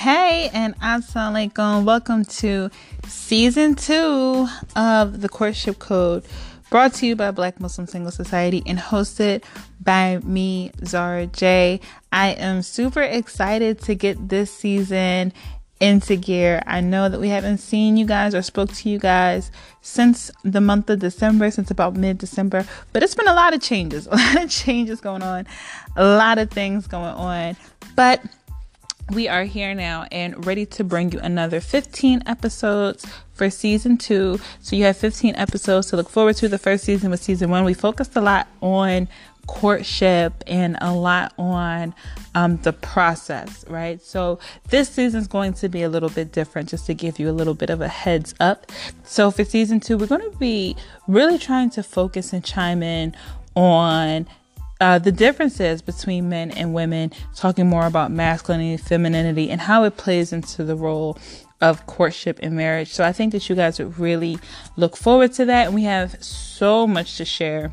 Hey, and assalamu alaikum. Welcome to season two of the Courtship Code, brought to you by Black Muslim Single Society and hosted by me, Zara J. I am super excited to get this season into gear. I know that we haven't seen you guys or spoke to you guys since the month of December, since about mid December, but it's been a lot of changes, a lot of changes going on, a lot of things going on. But we are here now and ready to bring you another 15 episodes for season two. So you have 15 episodes to look forward to. The first season was season one. We focused a lot on courtship and a lot on um, the process, right? So this season is going to be a little bit different, just to give you a little bit of a heads up. So for season two, we're going to be really trying to focus and chime in on uh, the differences between men and women, talking more about masculinity, femininity, and how it plays into the role of courtship and marriage. So I think that you guys would really look forward to that. And we have so much to share.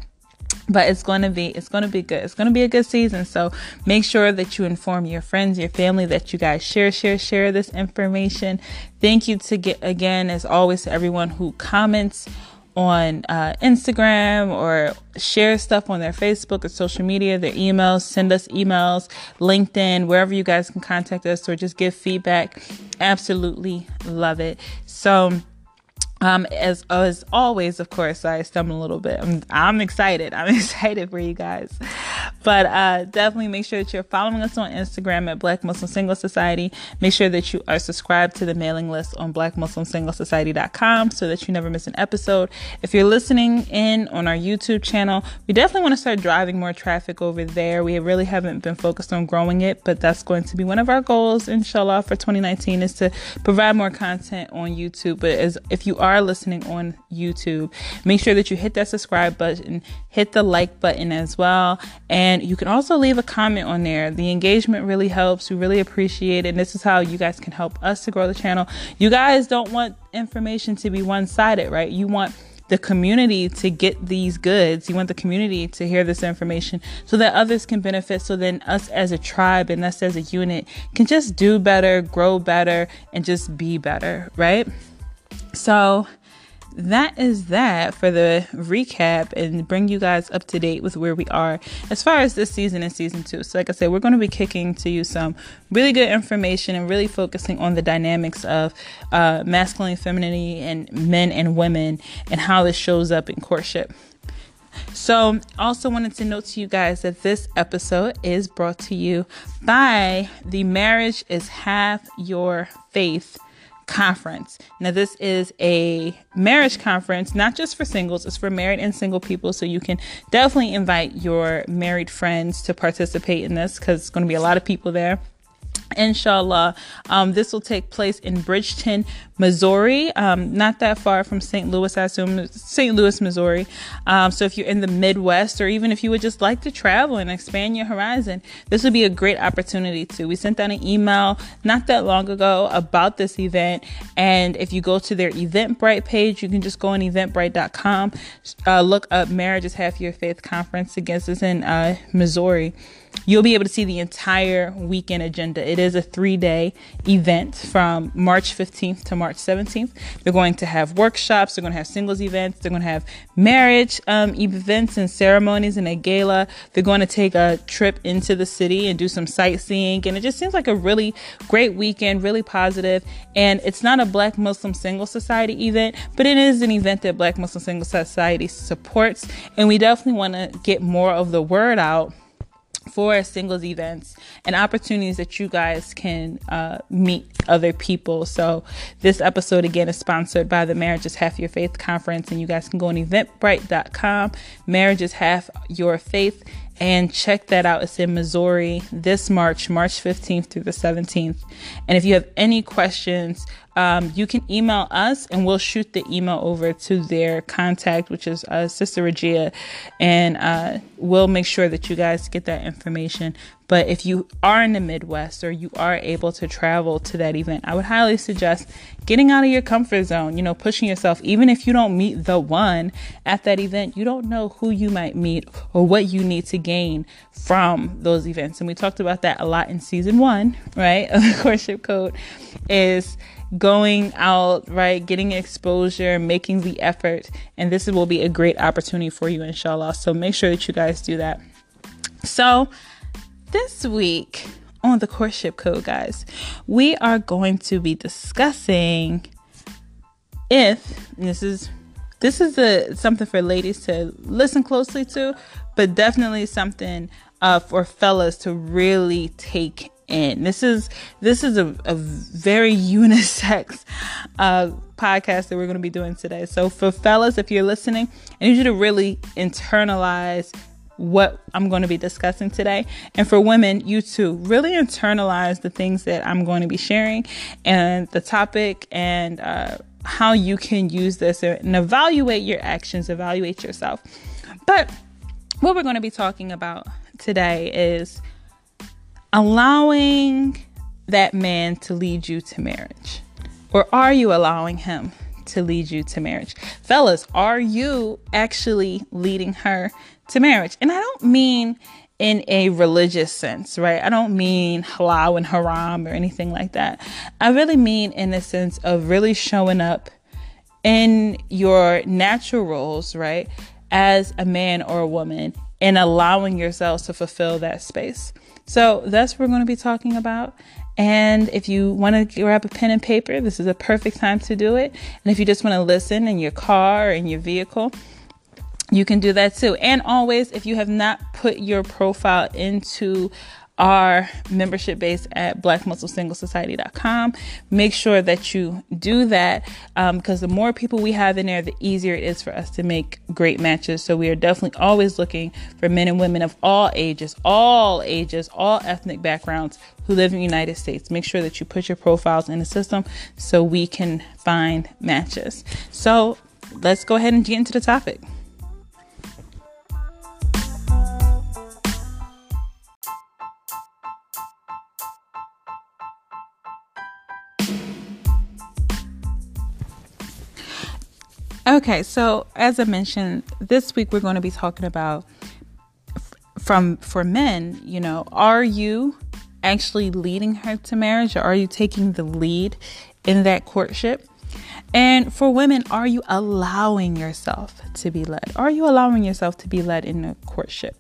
But it's going to be it's going to be good. It's going to be a good season. So make sure that you inform your friends, your family that you guys share share share this information. Thank you to get again as always to everyone who comments on uh, Instagram or share stuff on their Facebook or social media, their emails, send us emails, LinkedIn, wherever you guys can contact us or just give feedback. Absolutely love it. So, um, as as always, of course, I stumble a little bit. I'm, I'm excited. I'm excited for you guys, but uh, definitely make sure that you're following us on Instagram at Black Muslim Single Society. Make sure that you are subscribed to the mailing list on BlackMuslimSingleSociety.com so that you never miss an episode. If you're listening in on our YouTube channel, we definitely want to start driving more traffic over there. We really haven't been focused on growing it, but that's going to be one of our goals, inshallah, for 2019 is to provide more content on YouTube. But as if you are are listening on YouTube, make sure that you hit that subscribe button, hit the like button as well. And you can also leave a comment on there. The engagement really helps. We really appreciate it. And this is how you guys can help us to grow the channel. You guys don't want information to be one sided, right? You want the community to get these goods. You want the community to hear this information so that others can benefit. So then us as a tribe and us as a unit can just do better, grow better, and just be better, right? So that is that for the recap and bring you guys up to date with where we are as far as this season and season two. So, like I said, we're going to be kicking to you some really good information and really focusing on the dynamics of uh, masculine femininity and men and women and how this shows up in courtship. So, also wanted to note to you guys that this episode is brought to you by the Marriage is Half Your Faith conference. Now, this is a marriage conference, not just for singles, it's for married and single people. So you can definitely invite your married friends to participate in this because it's going to be a lot of people there inshallah um, this will take place in bridgeton missouri um, not that far from st louis i assume st louis missouri. Um, so if you're in the midwest or even if you would just like to travel and expand your horizon this would be a great opportunity to we sent out an email not that long ago about this event and if you go to their eventbrite page you can just go on eventbrite.com uh, look up marriage is half your faith conference against us in uh, missouri you'll be able to see the entire weekend agenda. It is a three day event from March 15th to March 17th. They're going to have workshops, they're going to have singles events, they're going to have marriage um, events and ceremonies and a gala. They're going to take a trip into the city and do some sightseeing. And it just seems like a really great weekend, really positive. And it's not a Black Muslim Single Society event, but it is an event that Black Muslim Single Society supports. And we definitely want to get more of the word out for singles events and opportunities that you guys can uh, meet other people. So, this episode again is sponsored by the Marriage is Half Your Faith conference, and you guys can go on eventbrite.com. Marriage is Half Your Faith and check that out. It's in Missouri this March, March 15th through the 17th. And if you have any questions um, you can email us and we'll shoot the email over to their contact, which is uh, Sister Regia, and uh, we'll make sure that you guys get that information. But if you are in the Midwest or you are able to travel to that event, I would highly suggest getting out of your comfort zone, you know, pushing yourself. Even if you don't meet the one at that event, you don't know who you might meet or what you need to gain from those events. And we talked about that a lot in season one, right? Of the courtship code is going out, right, getting exposure, making the effort. And this will be a great opportunity for you, inshallah. So make sure that you guys do that. So, this week on the courtship code, guys, we are going to be discussing if this is this is a something for ladies to listen closely to, but definitely something uh, for fellas to really take in. This is this is a, a very unisex uh, podcast that we're going to be doing today. So for fellas, if you're listening, I need you to really internalize what I'm going to be discussing today. And for women, you too, really internalize the things that I'm going to be sharing and the topic and uh, how you can use this and evaluate your actions, evaluate yourself. But what we're going to be talking about today is allowing that man to lead you to marriage. Or are you allowing him to lead you to marriage? Fellas, are you actually leading her to marriage. And I don't mean in a religious sense, right? I don't mean halal and haram or anything like that. I really mean in the sense of really showing up in your natural roles, right? As a man or a woman and allowing yourselves to fulfill that space. So that's what we're going to be talking about. And if you want to grab a pen and paper, this is a perfect time to do it. And if you just want to listen in your car or in your vehicle, you can do that too. And always, if you have not put your profile into our membership base at blackmuslimsinglesociety.com. Make sure that you do that because um, the more people we have in there, the easier it is for us to make great matches. So we are definitely always looking for men and women of all ages, all ages, all ethnic backgrounds who live in the United States. Make sure that you put your profiles in the system so we can find matches. So let's go ahead and get into the topic. Okay, so as I mentioned, this week we're going to be talking about from for men, you know, are you actually leading her to marriage or are you taking the lead in that courtship? And for women, are you allowing yourself to be led? Are you allowing yourself to be led in a courtship?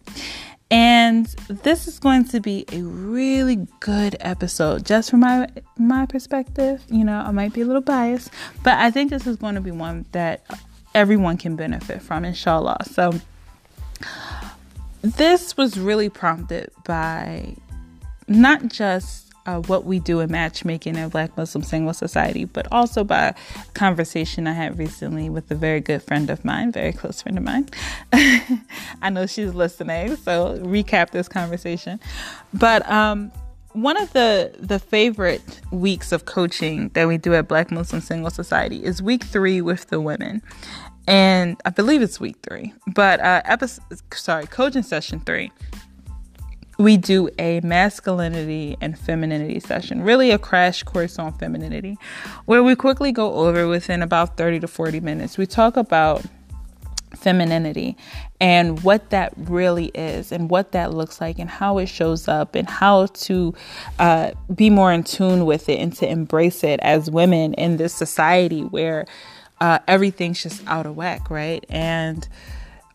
And this is going to be a really good episode just from my my perspective. You know, I might be a little biased, but I think this is going to be one that everyone can benefit from, inshallah. So this was really prompted by not just uh, what we do in matchmaking in Black Muslim Single Society, but also by conversation I had recently with a very good friend of mine, very close friend of mine. I know she's listening, so recap this conversation. But um, one of the the favorite weeks of coaching that we do at Black Muslim Single Society is week three with the women, and I believe it's week three. But uh, episode, sorry, coaching session three we do a masculinity and femininity session, really a crash course on femininity, where we quickly go over within about 30 to 40 minutes. We talk about femininity and what that really is and what that looks like and how it shows up and how to uh, be more in tune with it and to embrace it as women in this society where uh, everything's just out of whack, right? And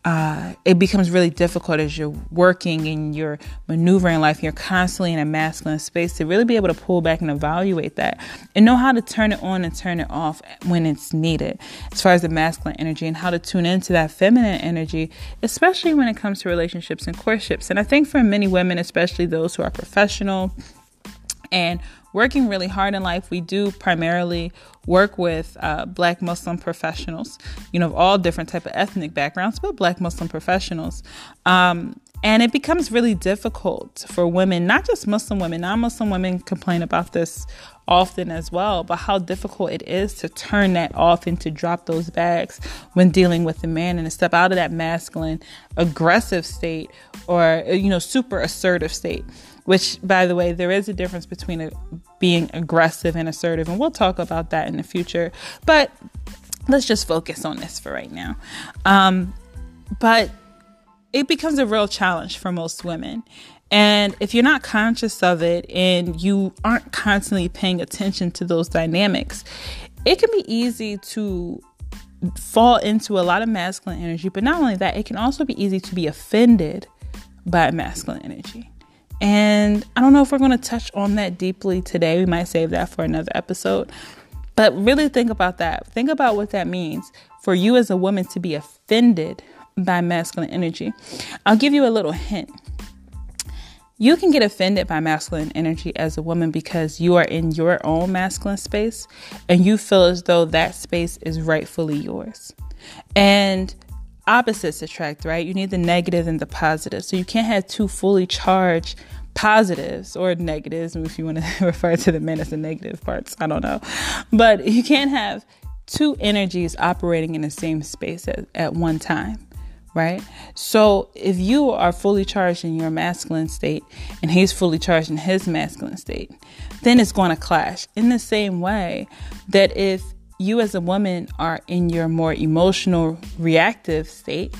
uh, it becomes really difficult as you're working and you're maneuvering life. You're constantly in a masculine space to really be able to pull back and evaluate that and know how to turn it on and turn it off when it's needed, as far as the masculine energy and how to tune into that feminine energy, especially when it comes to relationships and courtships. And I think for many women, especially those who are professional and working really hard in life. We do primarily work with uh, Black Muslim professionals, you know, of all different type of ethnic backgrounds, but Black Muslim professionals. Um, And it becomes really difficult for women, not just Muslim women, non Muslim women complain about this often as well, but how difficult it is to turn that off and to drop those bags when dealing with a man and to step out of that masculine, aggressive state or, you know, super assertive state. Which, by the way, there is a difference between being aggressive and assertive, and we'll talk about that in the future. But let's just focus on this for right now. Um, but it becomes a real challenge for most women. And if you're not conscious of it and you aren't constantly paying attention to those dynamics, it can be easy to fall into a lot of masculine energy. But not only that, it can also be easy to be offended by masculine energy. And I don't know if we're going to touch on that deeply today. We might save that for another episode. But really think about that. Think about what that means for you as a woman to be offended by masculine energy. I'll give you a little hint. You can get offended by masculine energy as a woman because you are in your own masculine space and you feel as though that space is rightfully yours. And opposites attract, right? You need the negative and the positive. So you can't have two fully charged positives or negatives, if you want to refer to the men as the negative parts. I don't know. But you can't have two energies operating in the same space at, at one time right? So if you are fully charged in your masculine state and he's fully charged in his masculine state, then it's going to clash. In the same way that if you as a woman are in your more emotional reactive state,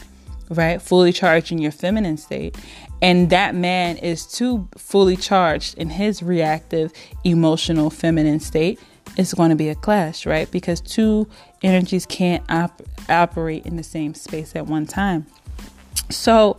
right? Fully charged in your feminine state, and that man is too fully charged in his reactive emotional feminine state, it's going to be a clash, right? Because two energies can't op- operate in the same space at one time. So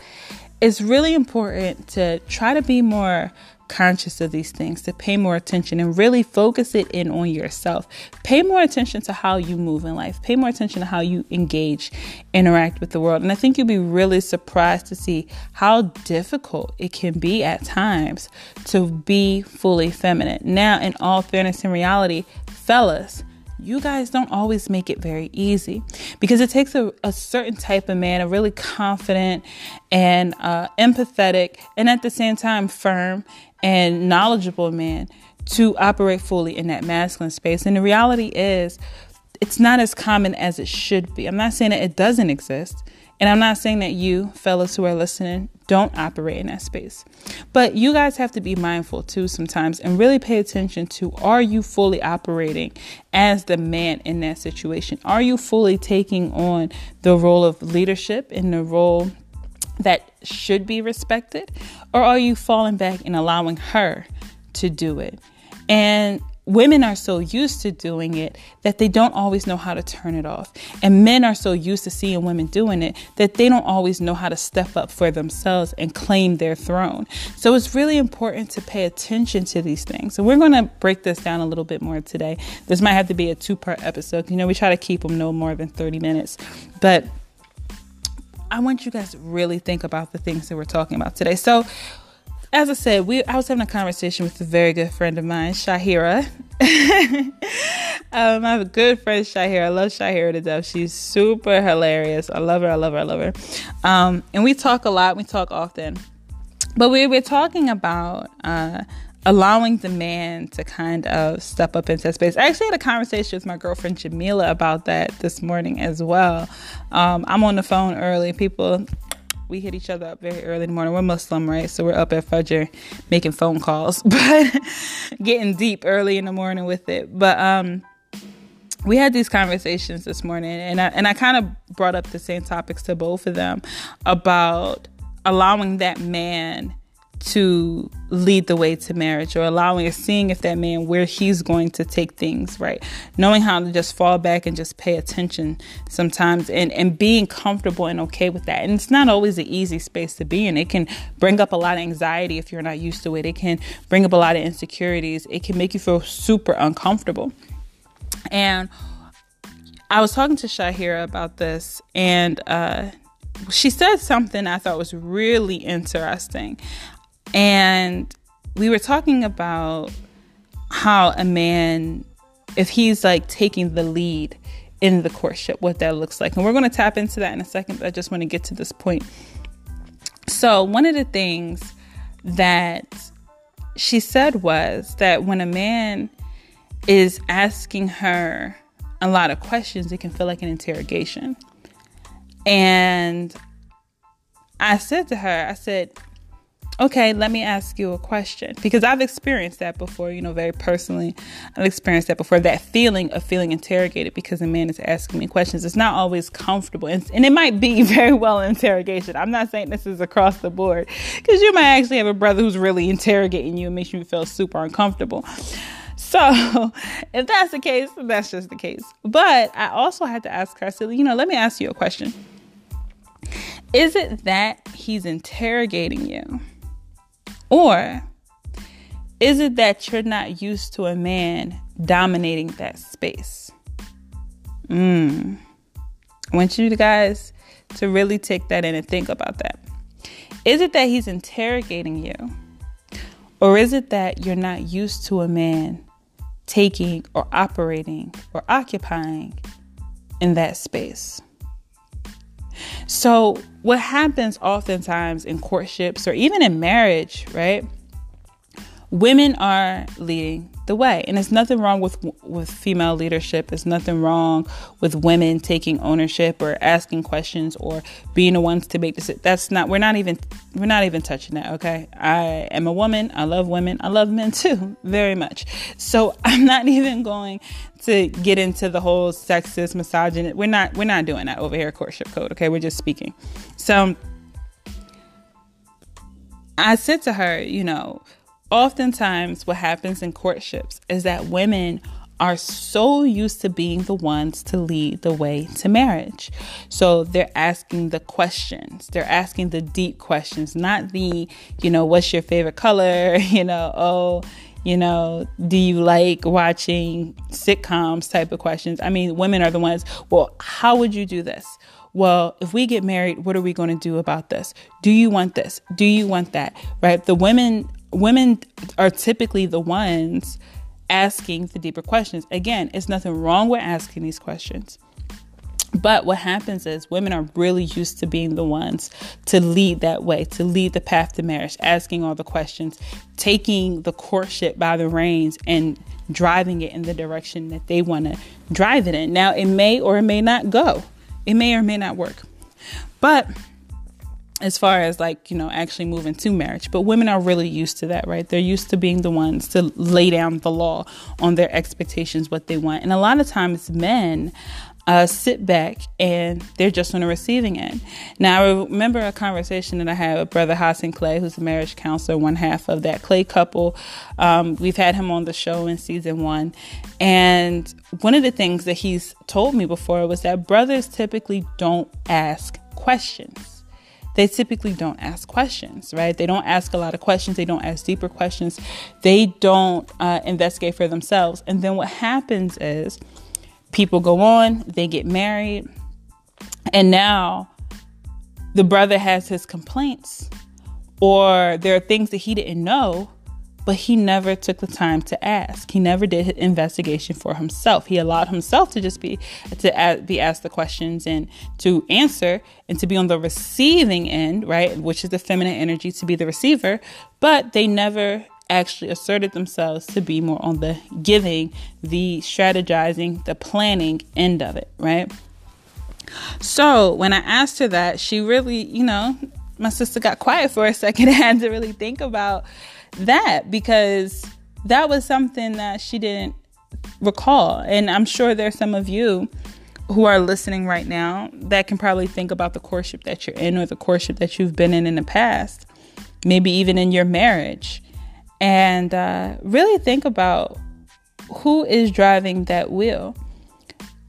it's really important to try to be more conscious of these things, to pay more attention and really focus it in on yourself. Pay more attention to how you move in life, pay more attention to how you engage, interact with the world. And I think you'll be really surprised to see how difficult it can be at times to be fully feminine. Now, in all fairness and reality, fellas, you guys don't always make it very easy because it takes a, a certain type of man, a really confident and uh, empathetic, and at the same time firm and knowledgeable man to operate fully in that masculine space. And the reality is, it's not as common as it should be. I'm not saying that it doesn't exist. And I'm not saying that you, fellas who are listening, don't operate in that space. But you guys have to be mindful too sometimes and really pay attention to are you fully operating as the man in that situation? Are you fully taking on the role of leadership in the role that should be respected? Or are you falling back and allowing her to do it? And women are so used to doing it that they don't always know how to turn it off. And men are so used to seeing women doing it that they don't always know how to step up for themselves and claim their throne. So it's really important to pay attention to these things. So we're going to break this down a little bit more today. This might have to be a two part episode. You know, we try to keep them no more than 30 minutes. But I want you guys to really think about the things that we're talking about today. So, as I said, we I was having a conversation with a very good friend of mine, Shahira. um, I have a good friend, Shahira. I love Shahira to death. She's super hilarious. I love her. I love her. I love her. Um, and we talk a lot. We talk often. But we were talking about uh, allowing the man to kind of step up into space. I actually had a conversation with my girlfriend Jamila about that this morning as well. Um, I'm on the phone early. People we hit each other up very early in the morning. We're Muslim, right? So we're up at Fajr making phone calls, but getting deep early in the morning with it. But um we had these conversations this morning and I and I kind of brought up the same topics to both of them about allowing that man to lead the way to marriage or allowing or seeing if that man where he's going to take things right? Knowing how to just fall back and just pay attention sometimes and and being comfortable and okay with that. And it's not always an easy space to be in. It can bring up a lot of anxiety if you're not used to it. It can bring up a lot of insecurities. It can make you feel super uncomfortable. And I was talking to Shahira about this and uh she said something I thought was really interesting. And we were talking about how a man, if he's like taking the lead in the courtship, what that looks like. And we're going to tap into that in a second, but I just want to get to this point. So, one of the things that she said was that when a man is asking her a lot of questions, it can feel like an interrogation. And I said to her, I said, okay, let me ask you a question because I've experienced that before, you know, very personally. I've experienced that before that feeling of feeling interrogated because a man is asking me questions. It's not always comfortable and, and it might be very well interrogation. I'm not saying this is across the board because you might actually have a brother who's really interrogating you and makes you feel super uncomfortable. So, if that's the case, that's just the case. But I also had to ask her, I said, you know, let me ask you a question. Is it that he's interrogating you? Or is it that you're not used to a man dominating that space? Mm. I want you guys to really take that in and think about that. Is it that he's interrogating you? Or is it that you're not used to a man taking or operating or occupying in that space? So, what happens oftentimes in courtships or even in marriage, right? Women are leading the way, and there's nothing wrong with with female leadership. There's nothing wrong with women taking ownership or asking questions or being the ones to make this. That's not. We're not even. We're not even touching that. Okay. I am a woman. I love women. I love men too, very much. So I'm not even going to get into the whole sexist, misogynist. We're not we're not doing that over here courtship code, okay? We're just speaking. So I said to her, you know, oftentimes what happens in courtships is that women are so used to being the ones to lead the way to marriage. So they're asking the questions. They're asking the deep questions, not the, you know, what's your favorite color? You know, oh, you know, do you like watching sitcoms type of questions? I mean, women are the ones, well, how would you do this? Well, if we get married, what are we going to do about this? Do you want this? Do you want that? Right? The women women are typically the ones asking the deeper questions. Again, it's nothing wrong with asking these questions. But what happens is women are really used to being the ones to lead that way, to lead the path to marriage, asking all the questions, taking the courtship by the reins and driving it in the direction that they want to drive it in. Now, it may or it may not go, it may or may not work. But as far as like you know actually moving to marriage but women are really used to that right they're used to being the ones to lay down the law on their expectations what they want and a lot of times men uh, sit back and they're just on the receiving end. Now, I remember a conversation that I had with Brother Hassan Clay, who's a marriage counselor, one half of that Clay couple. Um, we've had him on the show in season one. And one of the things that he's told me before was that brothers typically don't ask questions they typically don't ask questions, right? They don't ask a lot of questions. They don't ask deeper questions. They don't uh, investigate for themselves. And then what happens is people go on, they get married, and now the brother has his complaints, or there are things that he didn't know, but he never took the time to ask. He never did investigation for himself. He allowed himself to just be to be asked the questions and to answer and to be on the receiving end, right, which is the feminine energy to be the receiver, but they never actually asserted themselves to be more on the giving, the strategizing, the planning end of it, right? So when I asked her that, she really, you know, my sister got quiet for a second and had to really think about that because that was something that she didn't recall. And I'm sure there's some of you who are listening right now that can probably think about the courtship that you're in or the courtship that you've been in in the past, maybe even in your marriage and uh, really think about who is driving that wheel.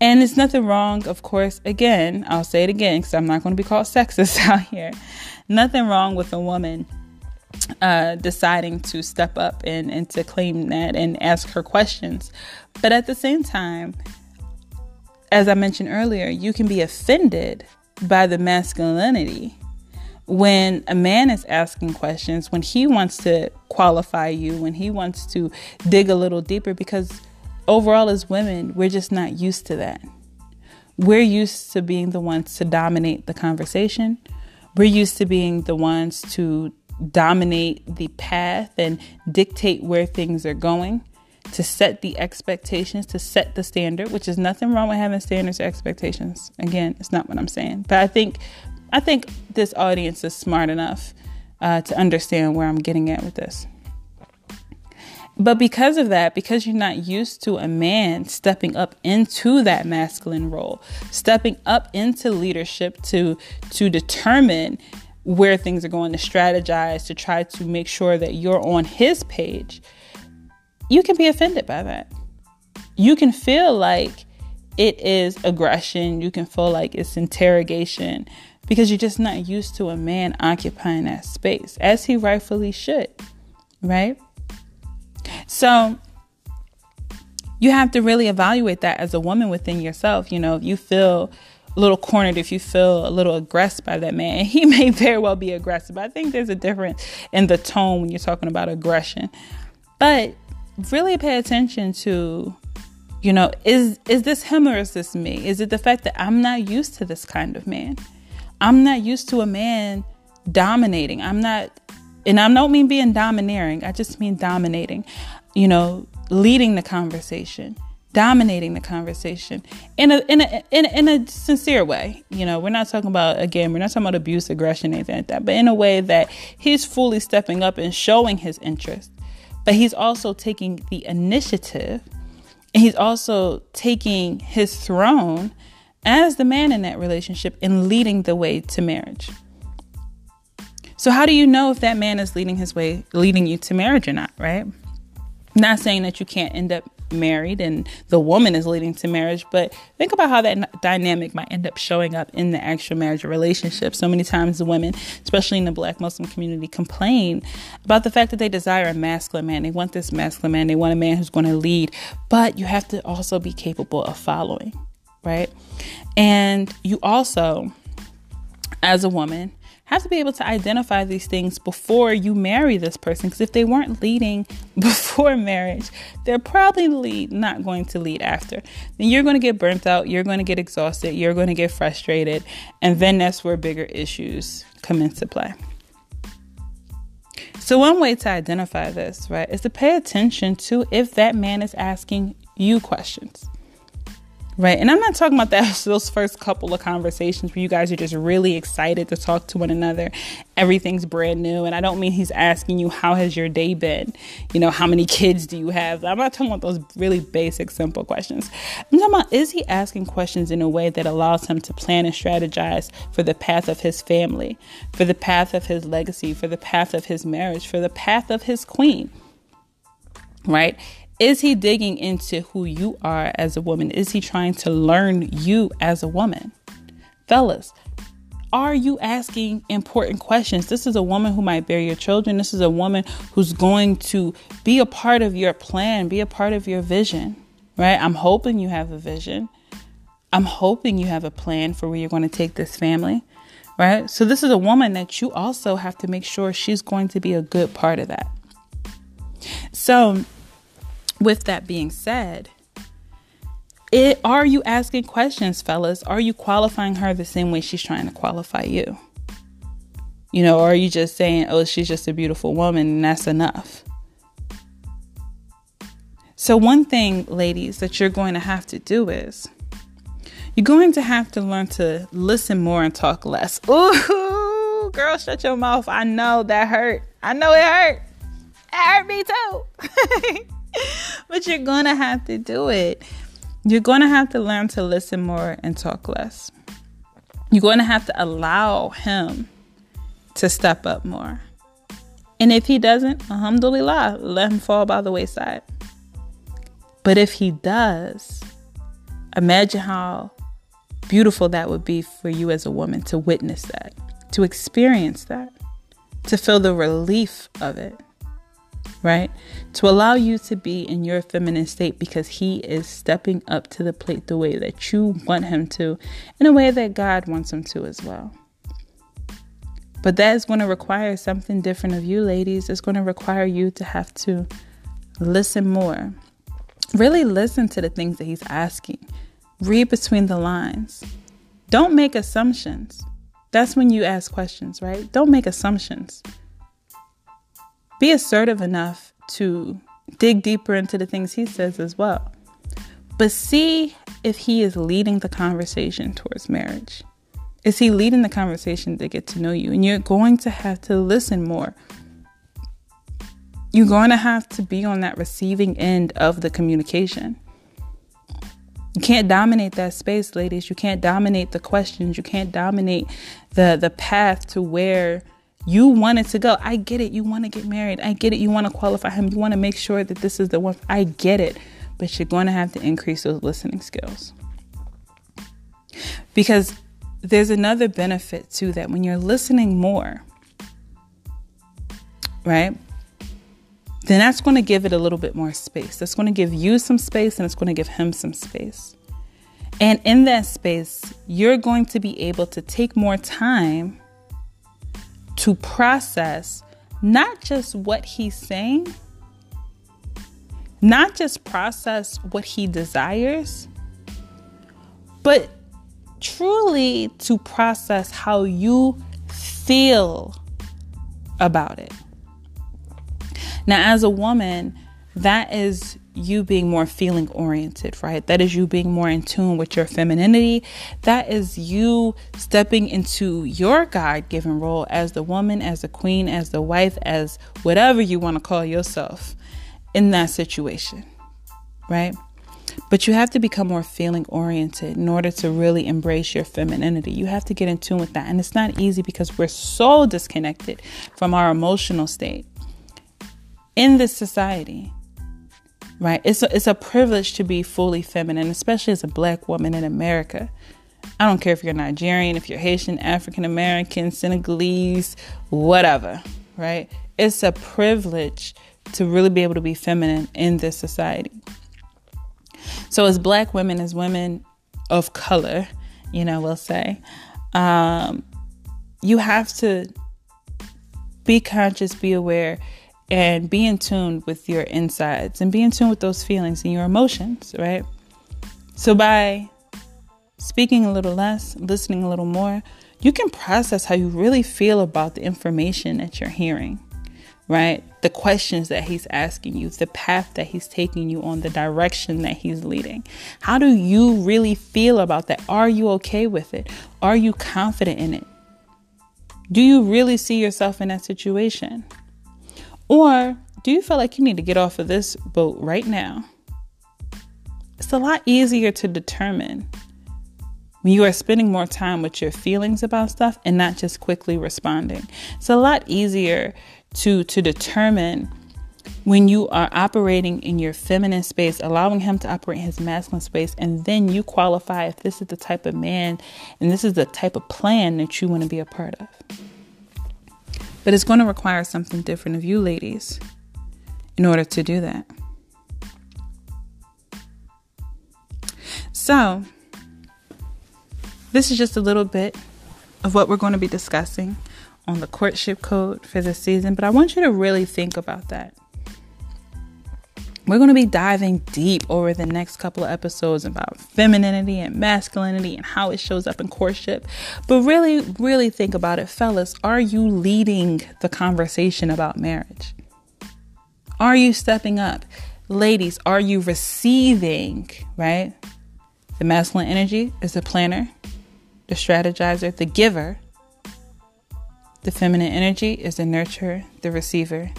And it's nothing wrong, of course. Again, I'll say it again because I'm not going to be called sexist out here. Nothing wrong with a woman uh, deciding to step up and, and to claim that and ask her questions. But at the same time, as I mentioned earlier, you can be offended by the masculinity when a man is asking questions, when he wants to qualify you, when he wants to dig a little deeper, because overall, as women, we're just not used to that. We're used to being the ones to dominate the conversation. We're used to being the ones to dominate the path and dictate where things are going, to set the expectations, to set the standard, which is nothing wrong with having standards or expectations. Again, it's not what I'm saying. But I think I think this audience is smart enough uh, to understand where I'm getting at with this. But because of that, because you're not used to a man stepping up into that masculine role, stepping up into leadership to to determine where things are going, to strategize, to try to make sure that you're on his page, you can be offended by that. You can feel like it is aggression, you can feel like it's interrogation because you're just not used to a man occupying that space as he rightfully should, right? So you have to really evaluate that as a woman within yourself. You know, if you feel a little cornered, if you feel a little aggressed by that man, he may very well be aggressive. I think there's a difference in the tone when you're talking about aggression. But really pay attention to you know is is this him or is this me? Is it the fact that i'm not used to this kind of man? I'm not used to a man dominating. I'm not and I don't mean being domineering, I just mean dominating, you know, leading the conversation, dominating the conversation in a, in a, in a, in a sincere way. You know, we're not talking about, again, we're not talking about abuse, aggression, anything like that, but in a way that he's fully stepping up and showing his interest, but he's also taking the initiative and he's also taking his throne as the man in that relationship and leading the way to marriage. So how do you know if that man is leading his way, leading you to marriage or not, right? Not saying that you can't end up married and the woman is leading to marriage, but think about how that dynamic might end up showing up in the actual marriage relationship. So many times the women, especially in the black Muslim community, complain about the fact that they desire a masculine man. They want this masculine man. They want a man who's going to lead, but you have to also be capable of following, right? And you also, as a woman, have to be able to identify these things before you marry this person. Because if they weren't leading before marriage, they're probably not going to lead after. Then you're going to get burnt out, you're going to get exhausted, you're going to get frustrated, and then that's where bigger issues come into play. So, one way to identify this, right, is to pay attention to if that man is asking you questions. Right. And I'm not talking about that those first couple of conversations where you guys are just really excited to talk to one another. Everything's brand new. And I don't mean he's asking you, how has your day been? You know, how many kids do you have? I'm not talking about those really basic, simple questions. I'm talking about, is he asking questions in a way that allows him to plan and strategize for the path of his family, for the path of his legacy, for the path of his marriage, for the path of his queen? Right? Is he digging into who you are as a woman? Is he trying to learn you as a woman? Fellas, are you asking important questions? This is a woman who might bear your children. This is a woman who's going to be a part of your plan, be a part of your vision, right? I'm hoping you have a vision. I'm hoping you have a plan for where you're going to take this family, right? So, this is a woman that you also have to make sure she's going to be a good part of that. So, with that being said, it, are you asking questions, fellas? Are you qualifying her the same way she's trying to qualify you? You know, or are you just saying, oh, she's just a beautiful woman and that's enough? So, one thing, ladies, that you're going to have to do is you're going to have to learn to listen more and talk less. Ooh, girl, shut your mouth. I know that hurt. I know it hurt. It hurt me too. but you're gonna have to do it. You're gonna have to learn to listen more and talk less. You're going to have to allow him to step up more. And if he doesn't, alhamdulillah, let him fall by the wayside. But if he does, imagine how beautiful that would be for you as a woman to witness that, to experience that, to feel the relief of it right? To allow you to be in your feminine state because he is stepping up to the plate the way that you want him to, in a way that God wants him to as well. But that is going to require something different of you, ladies. It's going to require you to have to listen more. Really listen to the things that he's asking. Read between the lines. Don't make assumptions. That's when you ask questions, right? Don't make assumptions. Be assertive enough to dig deeper into the things he says as well. But see if he is leading the conversation towards marriage. Is he leading the conversation to get to know you? And you're going to have to listen more. You're going to have to be on that receiving end of the communication. You can't dominate that space, ladies. You can't dominate the questions. You can't dominate the the path to where you wanted to go. I get it. You want to get married. I get it. You want to qualify him. You want to make sure that this is the one. I get it. But you're going to have to increase those listening skills. Because there's another benefit to that when you're listening more, right? Then that's going to give it a little bit more space. That's going to give you some space and it's going to give him some space. And in that space, you're going to be able to take more time to process not just what he's saying, not just process what he desires, but truly to process how you feel about it. Now, as a woman, that is you being more feeling oriented, right? That is you being more in tune with your femininity. That is you stepping into your God given role as the woman, as the queen, as the wife, as whatever you want to call yourself in that situation, right? But you have to become more feeling oriented in order to really embrace your femininity. You have to get in tune with that. And it's not easy because we're so disconnected from our emotional state in this society right? It's a, it's a privilege to be fully feminine, especially as a black woman in America. I don't care if you're Nigerian, if you're Haitian, African American, Senegalese, whatever, right? It's a privilege to really be able to be feminine in this society. So, as black women, as women of color, you know, we'll say, um, you have to be conscious, be aware, and be in tune with your insides and be in tune with those feelings and your emotions, right? So by speaking a little less, listening a little more, you can process how you really feel about the information that you're hearing, right? The questions that he's asking you, the path that he's taking you on, the direction that he's leading. How do you really feel about that? Are you okay with it? Are you confident in it? Do you really see yourself in that situation? Or do you feel like you need to get off of this boat right now? It's a lot easier to determine when you are spending more time with your feelings about stuff and not just quickly responding. It's a lot easier to to determine when you are operating in your feminine space, allowing him to operate in his masculine space, and then you qualify if this is the type of man and this is the type of plan that you want to be a part of. But it's going to require something different of you, ladies, in order to do that. So, this is just a little bit of what we're going to be discussing on the courtship code for this season, but I want you to really think about that. We're going to be diving deep over the next couple of episodes about femininity and masculinity and how it shows up in courtship. But really, really think about it, fellas. Are you leading the conversation about marriage? Are you stepping up? Ladies, are you receiving, right? The masculine energy is the planner, the strategizer, the giver. The feminine energy is the nurturer, the receiver,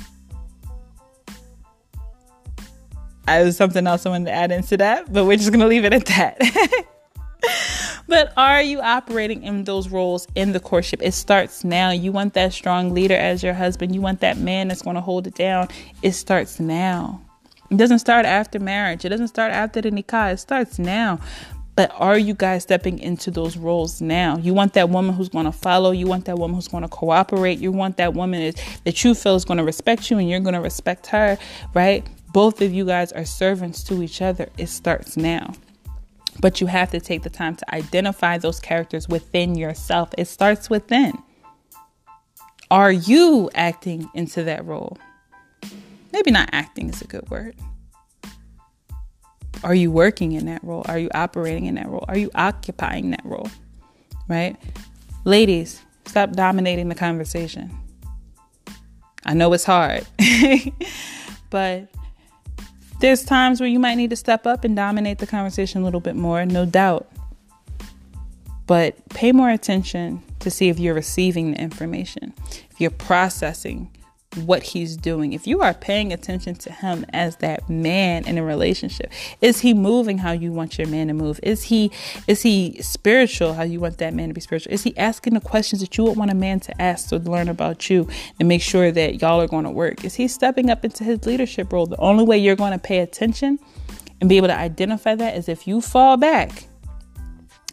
I was something else I wanted to add into that, but we're just gonna leave it at that. but are you operating in those roles in the courtship? It starts now. You want that strong leader as your husband. You want that man that's gonna hold it down. It starts now. It doesn't start after marriage. It doesn't start after the nikah. It starts now. But are you guys stepping into those roles now? You want that woman who's going to follow. You want that woman who's going to cooperate. You want that woman that you feel is going to respect you and you're going to respect her, right? Both of you guys are servants to each other, it starts now. But you have to take the time to identify those characters within yourself. It starts within. Are you acting into that role? Maybe not acting is a good word. Are you working in that role? Are you operating in that role? Are you occupying that role? Right? Ladies, Stop dominating the conversation. I know it's hard, but there's times where you might need to step up and dominate the conversation a little bit more, no doubt. But pay more attention to see if you're receiving the information, if you're processing what he's doing. If you are paying attention to him as that man in a relationship, is he moving how you want your man to move? Is he is he spiritual how you want that man to be spiritual? Is he asking the questions that you would want a man to ask to learn about you and make sure that y'all are going to work? Is he stepping up into his leadership role? The only way you're going to pay attention and be able to identify that is if you fall back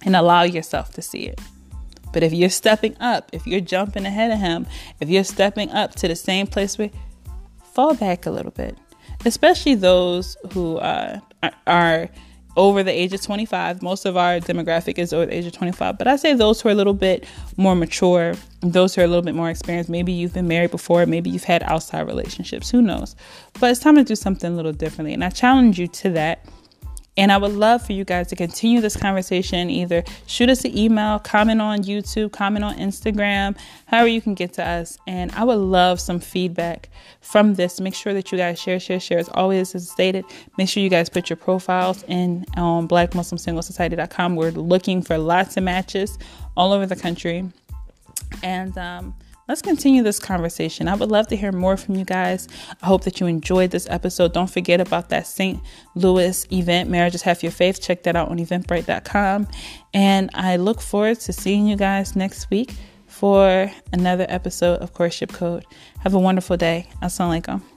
and allow yourself to see it. But if you're stepping up, if you're jumping ahead of him, if you're stepping up to the same place where fall back a little bit, especially those who uh, are over the age of 25. Most of our demographic is over the age of 25, but I say those who are a little bit more mature, those who are a little bit more experienced. Maybe you've been married before, maybe you've had outside relationships, who knows? But it's time to do something a little differently. And I challenge you to that and I would love for you guys to continue this conversation. Either shoot us an email, comment on YouTube, comment on Instagram, however you can get to us. And I would love some feedback from this. Make sure that you guys share, share, share. As always, as stated, make sure you guys put your profiles in on blackmuslimsinglesociety.com. We're looking for lots of matches all over the country. And um, let's continue this conversation. I would love to hear more from you guys. I hope that you enjoyed this episode. Don't forget about that St. Louis event, Marriage is Half Your Faith. Check that out on eventbrite.com. And I look forward to seeing you guys next week for another episode of Courtship Code. Have a wonderful day. Assalamu alaikum.